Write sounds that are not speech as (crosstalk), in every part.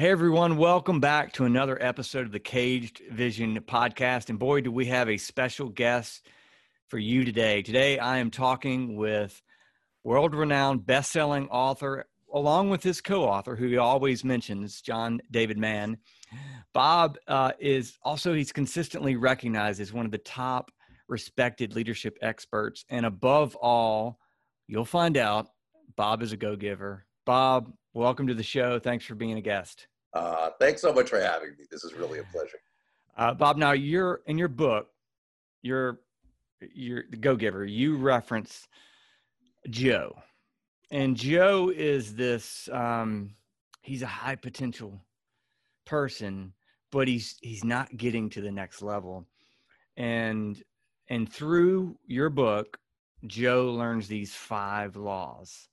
Hey everyone, welcome back to another episode of the Caged Vision podcast. And boy, do we have a special guest for you today. Today I am talking with world renowned best selling author, along with his co author, who he always mentions, John David Mann. Bob uh, is also, he's consistently recognized as one of the top respected leadership experts. And above all, you'll find out Bob is a go giver. Bob, welcome to the show. Thanks for being a guest. Uh, thanks so much for having me. This is really a pleasure. Uh, Bob, now you're in your book, you're you're the go giver. You reference Joe, and Joe is this. Um, he's a high potential person, but he's he's not getting to the next level, and and through your book, Joe learns these five laws,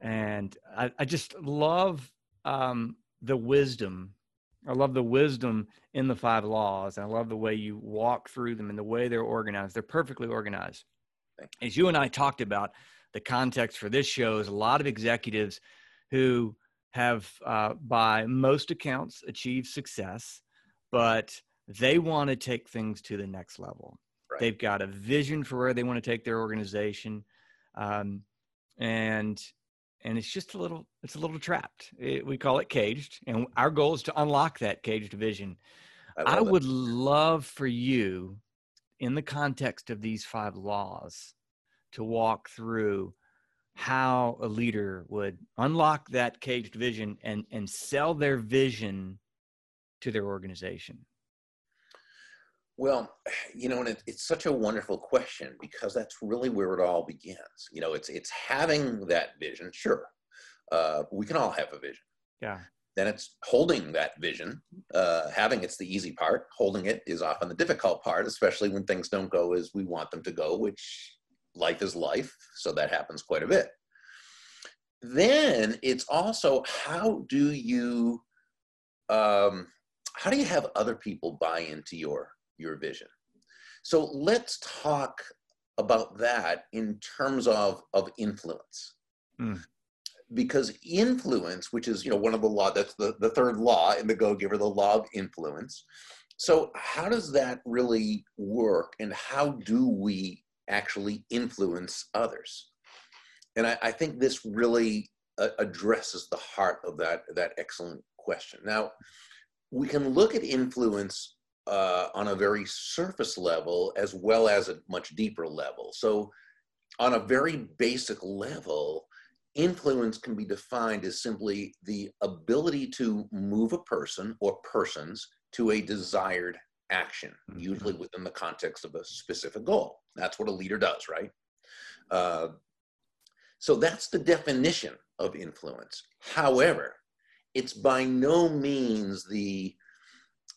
and I, I just love um, the wisdom. I love the wisdom in the five laws. I love the way you walk through them and the way they're organized. They're perfectly organized. As you and I talked about, the context for this show is a lot of executives who have, uh, by most accounts, achieved success, but they want to take things to the next level. Right. They've got a vision for where they want to take their organization. Um, and and it's just a little it's a little trapped. It, we call it caged and our goal is to unlock that caged vision. I, I would love for you in the context of these five laws to walk through how a leader would unlock that caged vision and and sell their vision to their organization well, (sighs) you know, and it, it's such a wonderful question because that's really where it all begins. You know, it's it's having that vision. Sure, uh, we can all have a vision. Yeah. Then it's holding that vision. Uh, having it's the easy part. Holding it is often the difficult part, especially when things don't go as we want them to go. Which life is life, so that happens quite a bit. Then it's also how do you um, how do you have other people buy into your your vision. So let's talk about that in terms of, of influence. Mm. Because influence, which is you know one of the law, that's the, the third law in the Go Giver, the law of influence. So how does that really work, and how do we actually influence others? And I, I think this really uh, addresses the heart of that that excellent question. Now, we can look at influence uh, on a very surface level as well as a much deeper level. So, on a very basic level, influence can be defined as simply the ability to move a person or persons to a desired action, mm-hmm. usually within the context of a specific goal. That's what a leader does, right? Uh, so that's the definition of influence. However, it's by no means the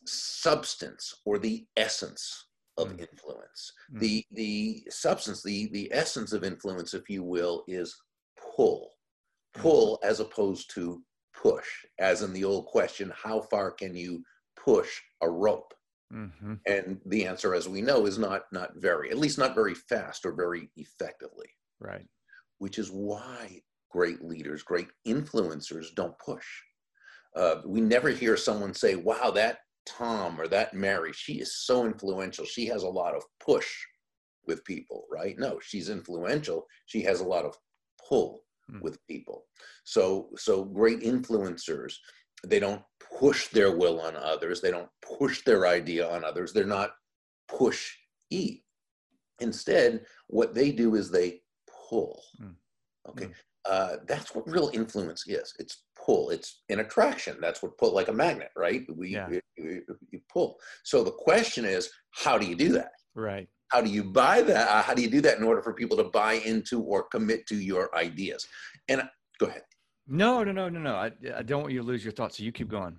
substance or the essence of mm. influence. Mm. The the substance, the the essence of influence, if you will, is pull. Mm. Pull as opposed to push, as in the old question, how far can you push a rope? Mm-hmm. And the answer, as we know, is not not very, at least not very fast or very effectively. Right. Which is why great leaders, great influencers don't push. Uh, we never hear someone say, wow, that Tom or that Mary, she is so influential. She has a lot of push with people, right? No, she's influential. She has a lot of pull mm. with people. So, so great influencers, they don't push their will on others. They don't push their idea on others. They're not push e. Instead, what they do is they pull. Mm. Okay. Mm. Uh, that's what real influence is. It's pull. It's an attraction. That's what pull, like a magnet, right? We, yeah. we, we, we, pull. So the question is, how do you do that? Right. How do you buy that? Uh, how do you do that in order for people to buy into or commit to your ideas? And uh, go ahead. No, no, no, no, no. I, I don't want you to lose your thoughts. So you keep going.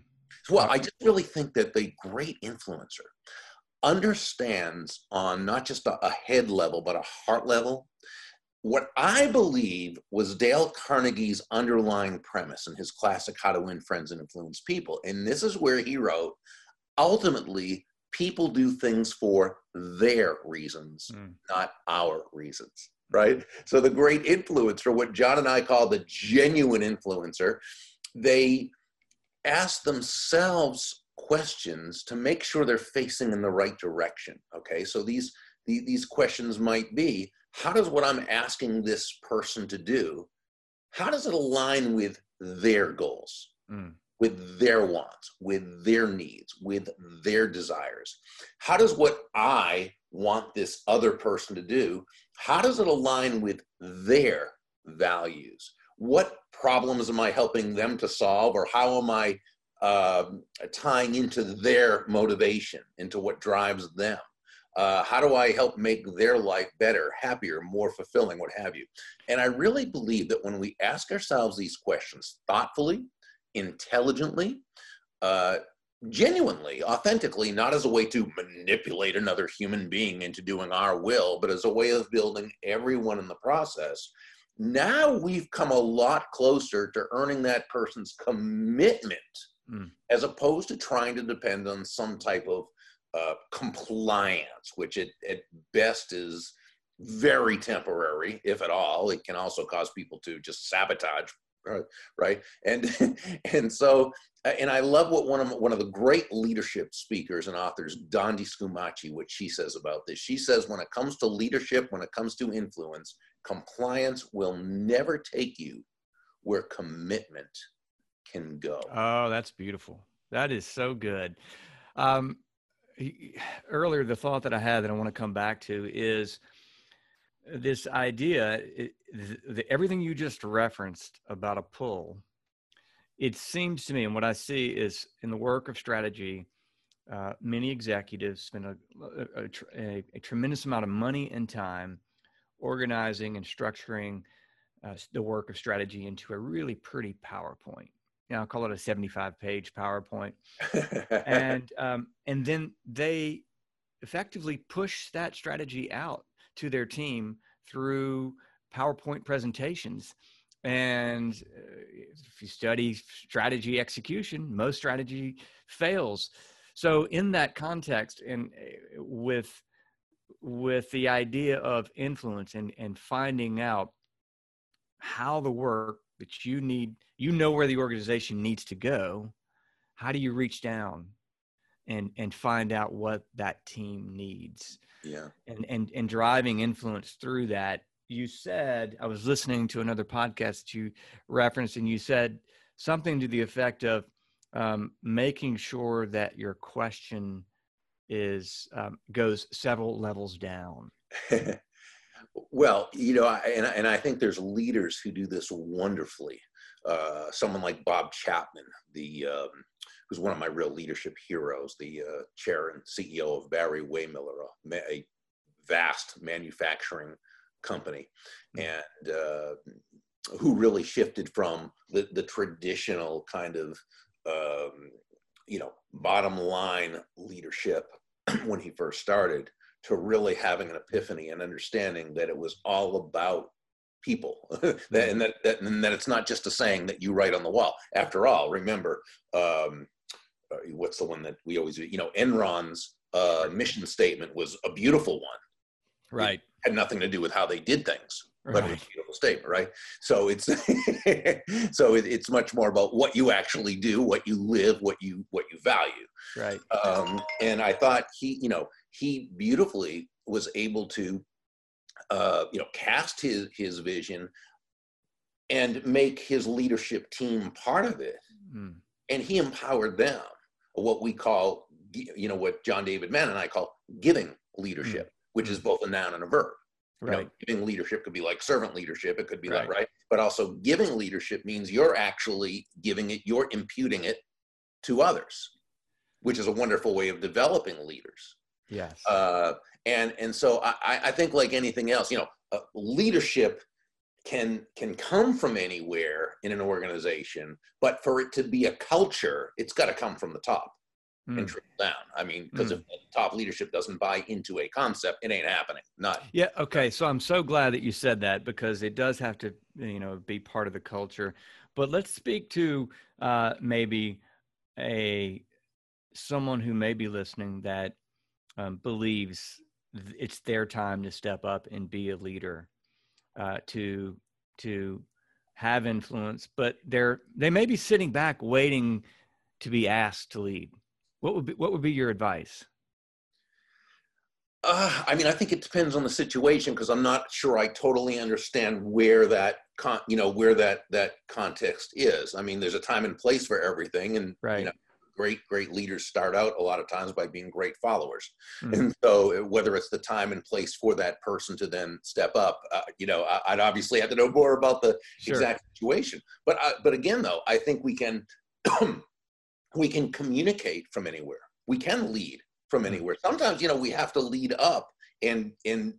Well, I just really think that the great influencer understands on not just a, a head level, but a heart level what I believe was Dale Carnegie's underlying premise in his classic How to Win Friends and Influence People. And this is where he wrote ultimately, people do things for their reasons, mm. not our reasons. Right? So the great influencer, what John and I call the genuine influencer, they ask themselves questions to make sure they're facing in the right direction. Okay, so these these questions might be: How does what I'm asking this person to do? How does it align with their goals, mm. with their wants, with their needs, with their desires? How does what I want this other person to do? How does it align with their values? What problems am I helping them to solve, or how am I uh, tying into their motivation, into what drives them? Uh, how do I help make their life better, happier, more fulfilling, what have you? And I really believe that when we ask ourselves these questions thoughtfully, intelligently, uh, genuinely, authentically, not as a way to manipulate another human being into doing our will, but as a way of building everyone in the process, now we've come a lot closer to earning that person's commitment mm. as opposed to trying to depend on some type of uh, compliance, which at, at best is very temporary, if at all. It can also cause people to just sabotage, right? right? And (laughs) and so, uh, and I love what one of one of the great leadership speakers and authors, Dondi Scumaci, what she says about this. She says, when it comes to leadership, when it comes to influence, compliance will never take you where commitment can go. Oh, that's beautiful. That is so good. Um, (sighs) earlier, the thought that I had that I want to come back to is this idea it, the, everything you just referenced about a pull. It seems to me, and what I see is in the work of strategy, uh, many executives spend a, a, a, a tremendous amount of money and time organizing and structuring uh, the work of strategy into a really pretty PowerPoint. You know, I'll call it a 75 page PowerPoint. (laughs) and, um, and then they effectively push that strategy out to their team through PowerPoint presentations. And uh, if you study strategy execution, most strategy fails. So, in that context, and uh, with with the idea of influence and, and finding out how the work that you need, you know where the organization needs to go. How do you reach down and and find out what that team needs? Yeah. And and and driving influence through that. You said I was listening to another podcast that you referenced, and you said something to the effect of um, making sure that your question is um, goes several levels down. (laughs) well, you know, and and I think there's leaders who do this wonderfully. Uh, someone like Bob Chapman, the um, who's one of my real leadership heroes, the uh, chair and CEO of Barry-Wehmiller, a, a vast manufacturing company, hmm. and uh, who really shifted from the, the traditional kind of um, you know, bottom line leadership (clears throat) when he first started to really having an epiphany and understanding that it was all about people. (laughs) That, and, that, that, and that it's not just a saying that you write on the wall. After all remember um, uh, what's the one that we always you know enron's uh, mission statement was a beautiful one. Right. it had nothing to do with how they did things but right. it's a beautiful statement, right? So it's (laughs) so it, it's much more about what you actually do, what you live, what you what you value, right? Um, and I thought he, you know, he beautifully was able to, uh, you know, cast his his vision and make his leadership team part of it, mm. and he empowered them. What we call, you know, what John David Mann and I call giving leadership, mm. which is hmm. both a noun and a verb. Right. You know, giving leadership could be like servant leadership. It could be right. like, right. But also giving leadership means you're actually giving it, you're imputing it to others, which is a wonderful way of developing leaders. Yes. Uh, and, and so I, I think like anything else, you know, uh, leadership can, can come from anywhere in an organization, but for it to be a culture, it's got to come from the top mm. and trickle down. I mean, because mm. if top leadership doesn't buy into a concept, it ain't happening. Not. Yeah. Okay. So I'm so glad that you said that because it does have to, you know, be part of the culture. But let's speak to uh, maybe a someone who may be listening that um, believes it's their time to step up and be a leader, uh, to to have influence, but they're they may be sitting back waiting to be asked to lead? What would be what would be your advice? Uh, I mean, I think it depends on the situation because I'm not sure I totally understand where that con, you know, where that that context is. I mean, there's a time and place for everything, and right. you know, great great leaders start out a lot of times by being great followers, Mm. and so whether it's the time and place for that person to then step up, uh, you know, I, I'd obviously have to know more about the Sure. exact situation. But uh, but again, though, I think we can (clears throat) we can communicate from anywhere. We can lead from Mm. anywhere. Sometimes you know we have to lead up and and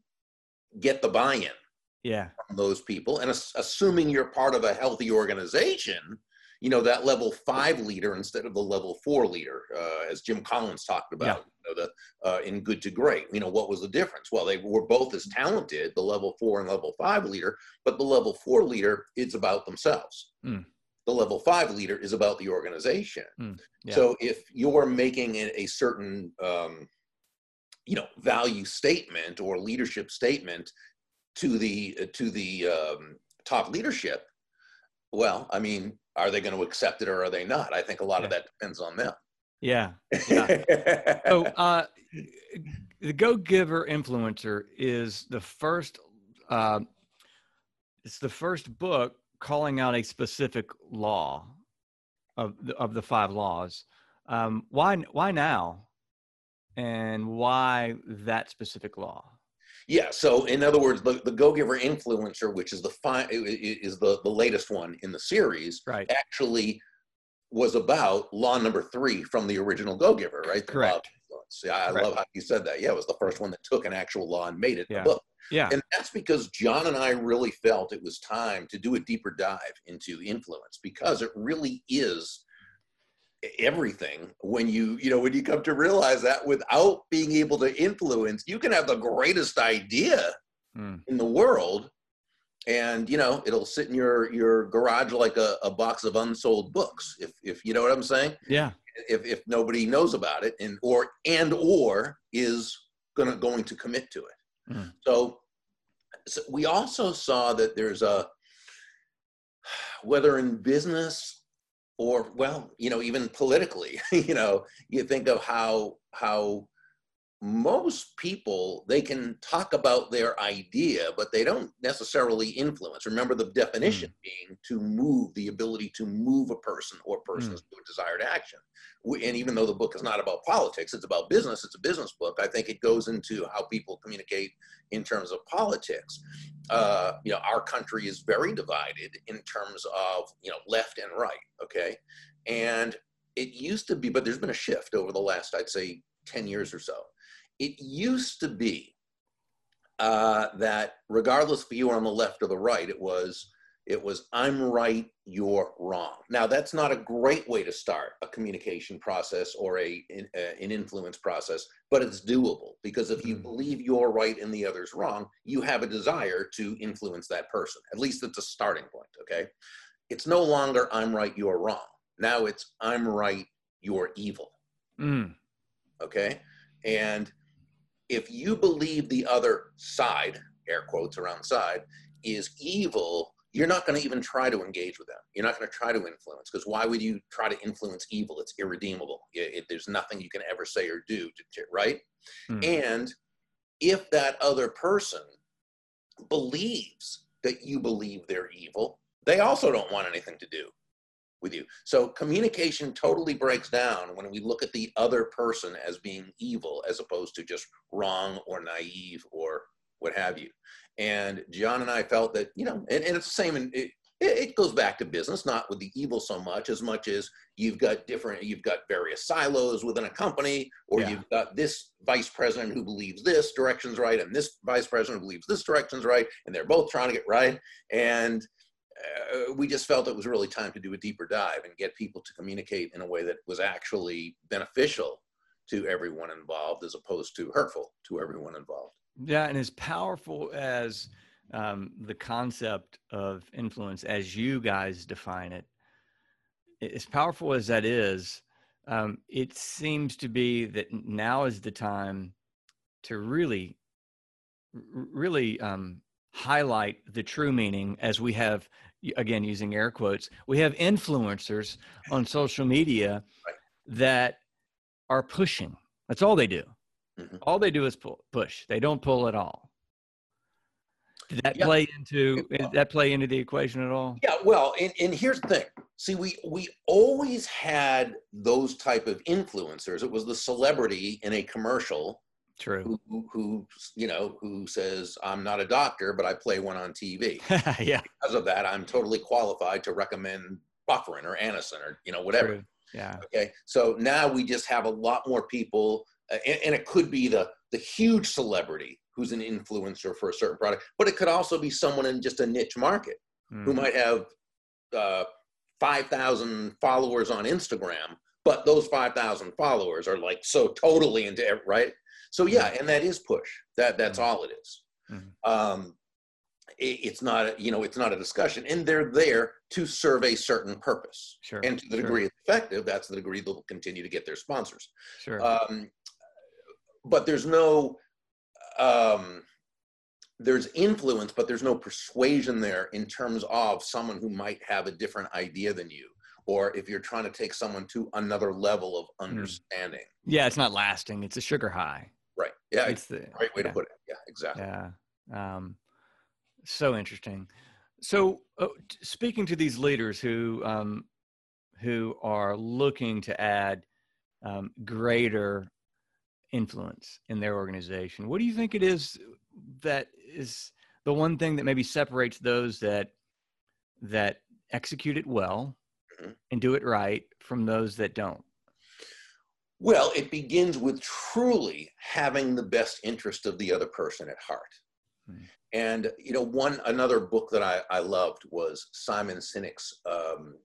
get the buy-in Yeah. from those people. And as, assuming you're part of a healthy organization, you know that level five leader instead of the level four leader, uh, as Jim Collins talked about. You know, the uh, in Good to Great. You know what was the difference? Well, they were both as talented, the level four and level five leader, but the level four leader is about themselves. Mm. The level five leader is about the organization. Mm, yeah. So if you're making a, a certain, um, you know, value statement or leadership statement to the to the um, top leadership, well, I mean, are they going to accept it or are they not? I think a lot of that depends on them. Yeah. (laughs) So uh, the Go Giver Influencer is the first. Uh, it's the first book calling out a specific law of the, of the five laws. Um, why why now, and why that specific law? Yeah. So, in other words, the, the Go Giver influencer, which is the fi- is the the latest one in the series, Right. actually was about law number three from the original Go Giver, right? The Correct. Yeah, I Correct. love how you said that. Yeah, it was the first one that took an actual law and made it Yeah. a book. Yeah. And that's because John and I really felt it was time to do a deeper dive into influence because it really is everything when you you know when you come to realize that without being able to influence you can have the greatest idea Mm. in the world and you know it'll sit in your your garage like a, a box of unsold books if if you know what i'm saying Yeah. if if nobody knows about it and or and or is gonna going to commit to it Mm. so, so we also saw that there's a whether in business or well you know even politically (laughs) you know you think of how how most people they can talk about their idea but they don't necessarily influence. Remember the definition being to move the ability to move a person or persons to a desired action. And even though the book is not about politics it's about business it's a business book i think it goes into how people communicate in terms of politics. Uh, you know our country is very divided in terms of you know left and right okay? And it used to be but there's been a shift over the last i'd say 10 years or so it used to be uh, that regardless if you were on the left or the right it was it was i'm right you're wrong. Now that's not a great way to start a communication process or a, in- uh, an influence process but it's doable because if you Mhm. believe you're right and the other's wrong you have a desire to influence that person. At least it's a starting point okay? It's no longer i'm right you're wrong. Now it's i'm right you're evil. Mm. okay? And if you believe the other side air quotes around side is evil you're not going to even try to engage with them. You're not going to try to influence because why would you try to influence evil? It's irredeemable. It- it- there's nothing you can ever say or do to, right? Mm. and if that other person believes that you believe they're evil they also don't want anything to do with you. So communication totally breaks down when we look at the other person as being evil as opposed to just wrong or naive or what have you. And John and I felt that, you know, and, and it's the same, in, it, it goes back to business, not with the evil so much as much as you've got different, you've got various silos within a company, or Yeah. you've got this vice president who believes this direction's right, and this vice president who believes this direction's right, and they're both trying to get right. And uh, we just felt it was really time to do a deeper dive and get people to communicate in a way that was actually beneficial to everyone involved as opposed to hurtful to everyone involved. Yeah, and as powerful as um, the concept of influence, as you guys define it, as powerful as that is, um, it seems to be that now is the time to really, really um, highlight the true meaning. As we have, again, using air quotes, we have influencers on social media Right. that are pushing. That's all they do. Mhm. All they do is pull, push. They don't pull at all. Did that Yeah. play into that play into the equation at all? Yeah, well, and, and here's the thing. See, we we always had those type of influencers. It was the celebrity in a commercial True. who, who, who you know who says I'm not a doctor, but I play one on TV. (laughs) yeah. Because of that, I'm totally qualified to recommend Bufferin or Anacin or you know whatever. True. Yeah. Okay, so now we just have a lot more people, uh, and, and it could be the the huge celebrity who's an influencer for a certain product, but it could also be someone in just a niche market who Mm. might have uh, 5,000 followers on Instagram, but those 5,000 followers are like so totally into it, right? So yeah, and that is push. That that's Mhm. all it is. Mhm. Um, it, it's not a, you know it's not a discussion, and they're there to serve a certain purpose. Sure. And to the sure, degree it's effective, that's the degree they'll continue to get their sponsors. Sure. Um, but there's no um, there's influence, but there's no persuasion there in terms of someone who might have a different idea than you, or if you're trying to take someone to another level of Hmm. understanding. yeah, it's not lasting. It's a sugar high. Right. Yeah. It's the great way yeah. to put it. Yeah. Exactly. Yeah. Um, so interesting. So, uh, speaking to these leaders who um, who are looking to add um, greater influence in their organization, what do you think it is that is the one thing that maybe separates those that that execute it well Mhm. and do it right from those that don't? Well, it begins with truly having the best interest of the other person at heart. Hmm. And you know, one another book that I, I loved was Simon Sinek's um,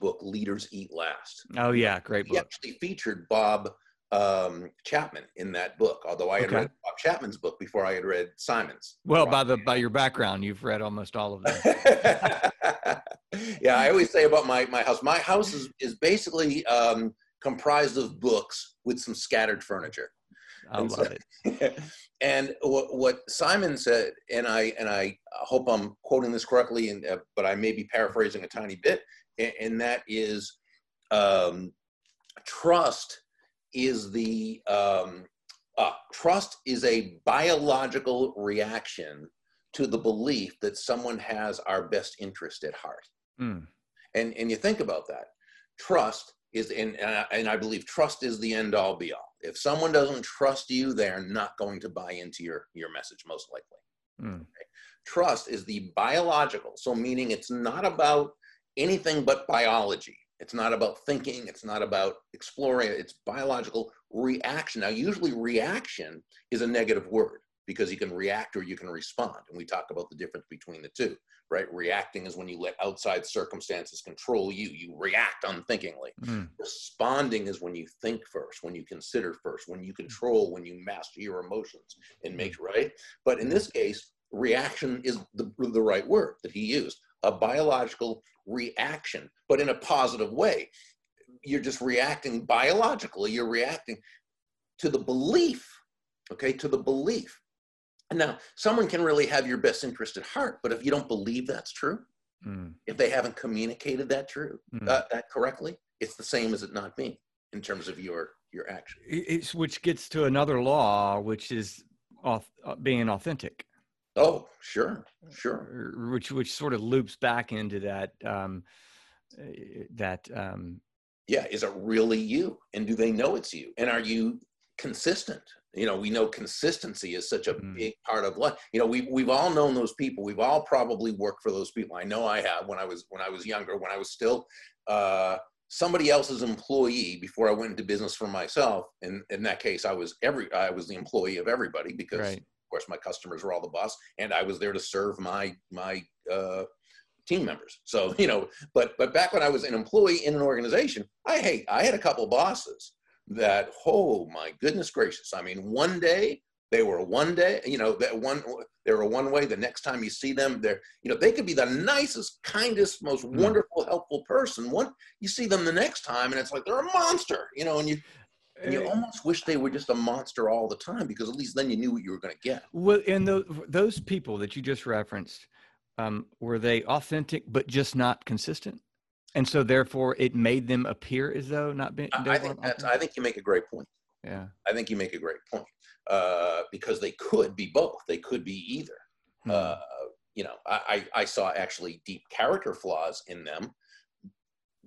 book "Leaders Eat Last." Oh yeah, great He book. actually featured Bob um, Chapman in that book, although I had Okay. read Bob Chapman's book before I had read Simon's. Well, by the by your background, you've read almost all of them. (laughs) yeah, I always say about my, my house, my house is, is basically um, comprised of books with some scattered furniture. I And so- love it. (laughs) and what, what Simon said, and I and I hope I'm quoting this correctly, and uh, but I may be paraphrasing a tiny bit, and, and that is, um, trust is the um, uh, trust is a biological reaction to the belief that someone has our best interest at heart. Mm, And and you think about that, trust is and and I, and I believe trust is the end all be all. If someone doesn't trust you, they're not going to buy into your your message most likely. mm, Trust is the biological, so meaning it's not about anything but biology. It's not about thinking. It's not about exploring. It's biological reaction. Now, usually reaction is a negative word because you can react or you can respond. And we talk about the difference between the two, right? Reacting is when you let outside circumstances control you. You react unthinkingly. mm. Responding is when you think first, when you consider first, when you control, when you master your emotions and make right. But in this case, reaction is the, the right word that he used a biological reaction, but in a positive way. You're just reacting biologically, you're reacting to the belief, okay, to the belief. Now, someone can really have your best interest at heart, but if you don't believe that's true, Mm, if they haven't communicated that true, mm. uh, that correctly, it's the same as it not being in terms of your your action. It's which gets to another law, which is auth- uh, being authentic, Oh, sure, sure. which which sort of loops back into that um, uh, that um, Yeah, is it really you? And do they know it's you? And are you consistent? You know, we know consistency is such a Mm. big part of life. You know, we we've all known those people. We've all probably worked for those people. I know I have when I was when I was younger, when I was still uh, somebody else's employee before I went into business for myself. And in that case, I was every I was the employee of everybody because right. Of course my customers were all the boss and i was there to serve my my uh, team members so (laughs) you know but but back when i was an employee in an organization i hate i had a couple bosses that oh my goodness gracious i mean one day they were one day you know that one they were one way the next time you see them they're you know they could be the nicest kindest most Mm. wonderful helpful person one you see them the next time and it's like they're a monster you know and you and you Uh, almost wish they were just a monster all the time because at least then you knew what you were going to get. Well, and those those people that you just referenced, um, were they authentic but just not consistent? and so therefore it made them appear as though not being. I, I think that's, I think you make a great point. Yeah. I think you make a great point uh, because they could be both. They could be either. Hmm. Uh, you know, I, I saw actually deep character flaws in them,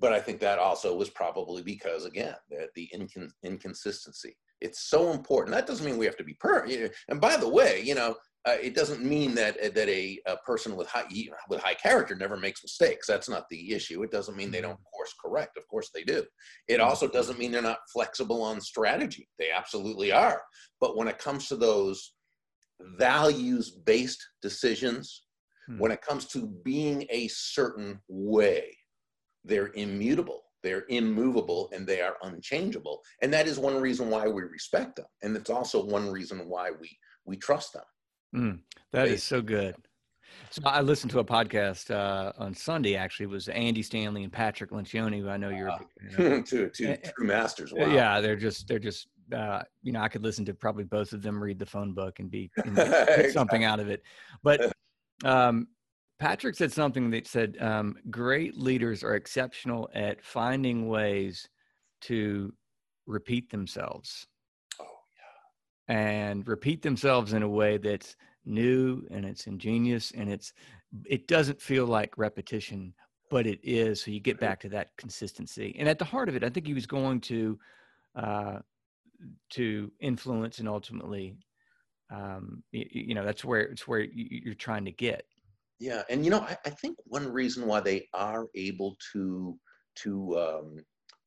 but I think that also was probably because again the, the incon- inconsistency. It's so important. That doesn't mean we have to be perfect. And by the way, you know, uh, it doesn't mean that uh, that a, a, person with high with high character never makes mistakes. That's not the issue. It doesn't mean they don't mm-hmm. course correct. Of course they do. It mm-hmm. also doesn't mean they're not flexible on strategy. They absolutely are. But when it comes to those values based decisions, hmm. when it comes to being a certain way, they're immutable. They're immovable and they are unchangeable. And that is one reason why we respect them. And it's also one reason why we we trust them. Mm, that is so good. So I listened to a podcast uh, on Sunday. Actually, it was Andy Stanley and Patrick Lencioni, who I know you're uh, you know, two, two true masters. Wow. Yeah, they're just they're just uh, you know I could listen to probably both of them read the phone book and be and (laughs) something out of it. But um, Patrick said something that said um, great leaders are exceptional at finding ways to repeat themselves. And repeat themselves in a way that's new and it's ingenious and it's it doesn't feel like repetition but it is so you get back to that consistency. And at the heart of it i think he was going to uh to influence and ultimately um you, you know that's where it's where you're trying to get yeah and you know I, I think one reason why they are able to to um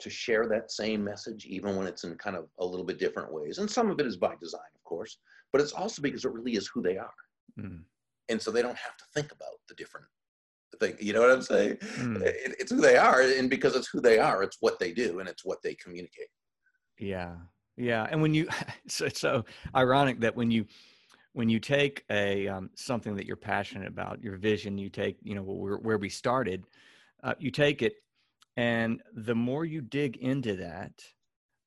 to share that same message, even when it's in kind of a little bit different ways. And some of it is by design, of course, but it's also because it really is who they are. Mm. And so they don't have to think about the different thing. You know what I'm saying? Mm. It, it's who they are. And because it's who they are, it's what they do and it's what they communicate. Yeah. Yeah. And when you, (laughs) so it's so ironic that when you, when you take a um, something that you're passionate about, your vision, you take, you know, where, where we started, uh, you take it and the more you dig into that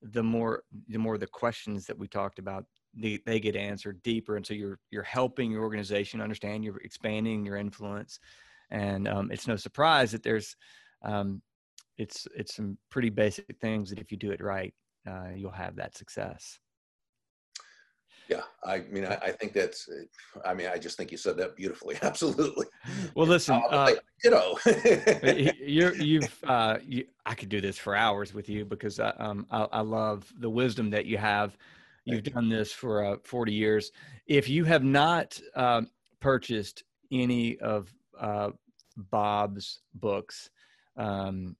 the more the more the questions that we talked about they, they get answered deeper and so you're you're helping your organization understand you're expanding your influence and um, it's no surprise that there's um, it's it's some pretty basic things that if you do it right uh, you'll have that success yeah, I mean, I, I, think that's. I mean, I just think you said that beautifully. (laughs) Absolutely. Well, listen, uh, you know, (laughs) you're, (laughs) you've. Uh, you, I could do this for hours with you because I, um, I, I love the wisdom that you have. You've done this for uh, 40 years. If you have not uh, purchased any of uh, Bob's books, um,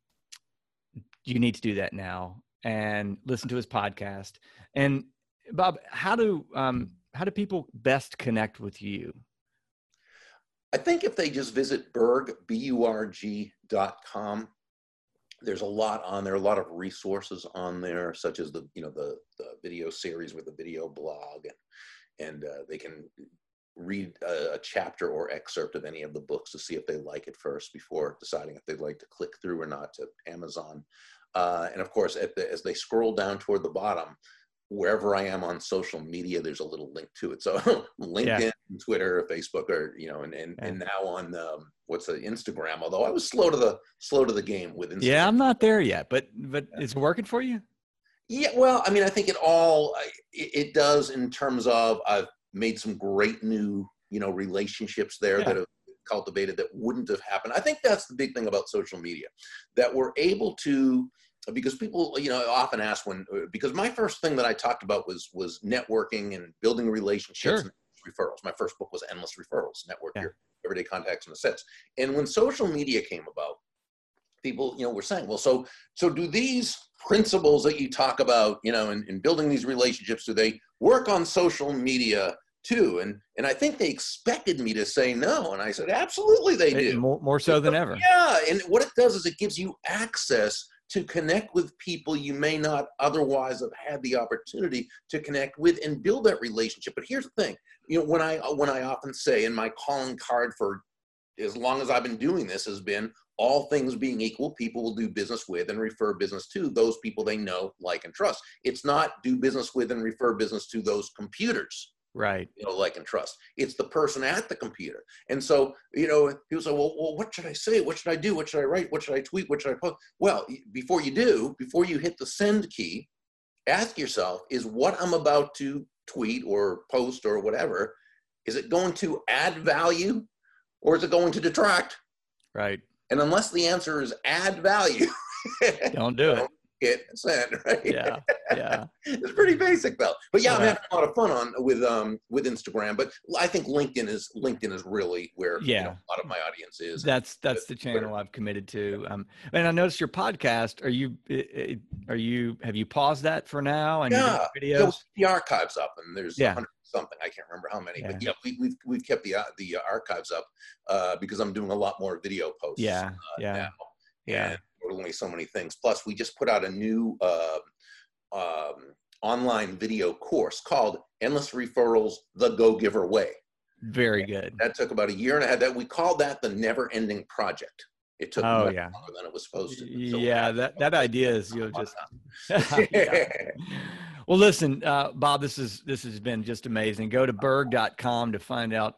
you need to do that now and listen to his podcast. And Bob, how do um, how do people best connect with you? I think if they just visit Burg, B-U-R-G dot com, there's a lot on there, a lot of resources on there, such as the, you know, the, the video series with the video blog and, and uh, they can read a, a, chapter or excerpt of any of the books to see if they like it first before deciding if they'd like to click through or not to Amazon. Uh, and of course, the, as they scroll down toward the bottom, wherever I am on social media, there's a little link to it. So (laughs) LinkedIn, yeah. Twitter, Facebook, or you know, and and, yeah. and now on um, what's the Instagram. Although I was slow to the slow to the game with Instagram. Yeah, I'm not there yet, but but yeah. it's working for you. Yeah, well, I mean, I think it all it, it does in terms of I've made some great new you know relationships there that have cultivated that wouldn't have happened. I think that's the big thing about social media that we're able to because people you know often ask when uh, because my first thing that i talked about was was networking and building relationships sure. and referrals. My first book was endless referrals network yeah. your everyday contacts and assets and when social media came about people you know were saying well so so do these principles that you talk about you know in, in building these relationships do they work on social media too? And and i think they expected me to say no and i said absolutely they do. more, more so than ever. yeah and what it does is it gives you access to connect with people you may not otherwise have had the opportunity to connect with and build that relationship. But here's the thing, you know, when I when I often say in my calling card for as long as I've been doing this has been all things being equal, people will do business with and refer business to those people they know, like, and trust. It's not do business with and refer business to those computers. Right. You know, like and trust. It's the person at the computer. And so, you know, people say, well, well, what should I say? What should I do? What should I write? What should I tweet? What should I post? Well, before you do, before you hit the send key, ask yourself, is what I'm about to tweet or post or whatever, is it going to add value or is it going to detract? Right. And unless the answer is add value, (laughs) don't do it hit send, (laughs) right? Yeah, yeah. it's pretty basic though. But yeah, yeah, I'm having a lot of fun on with um with Instagram. But I think LinkedIn is LinkedIn is really where yeah. You know, a lot of my audience is. That's that's the channel I've committed to. Um, and I noticed your podcast. Are you are you have you paused that for now? And yeah, videos. the archives up, and there's yeah. something I can't remember how many, yeah. but yeah, we, have we've, we've kept the uh, the archives up uh, because I'm doing a lot more video posts. Yeah, uh, yeah, now. yeah. And only so many things. Plus, we just put out a new uh, um, online video course called Endless Referrals: The Go Giver Way. Very good. That took about a year and a half. That we called that the Never Ending Project. It took oh, yeah. longer than it was supposed to. So yeah, that that idea is you'll just. (laughs) (laughs) well, listen, uh, Bob. This is this has been just amazing. Go to burg.com to find out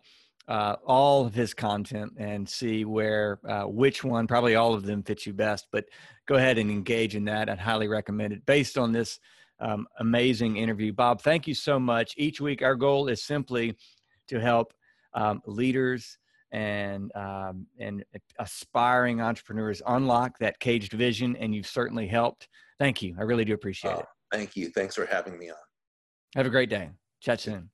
uh, all of his content and see where uh, which one probably all of them fits you best but go ahead and engage in that i'd highly recommend it based on this um, amazing interview. Bob thank you so much. Each week our goal is simply to help um, leaders and um, and aspiring entrepreneurs unlock that caged vision and you've certainly helped. Thank you. I really do appreciate oh, it. thank you. Thanks for having me on. Have a great day. Chat soon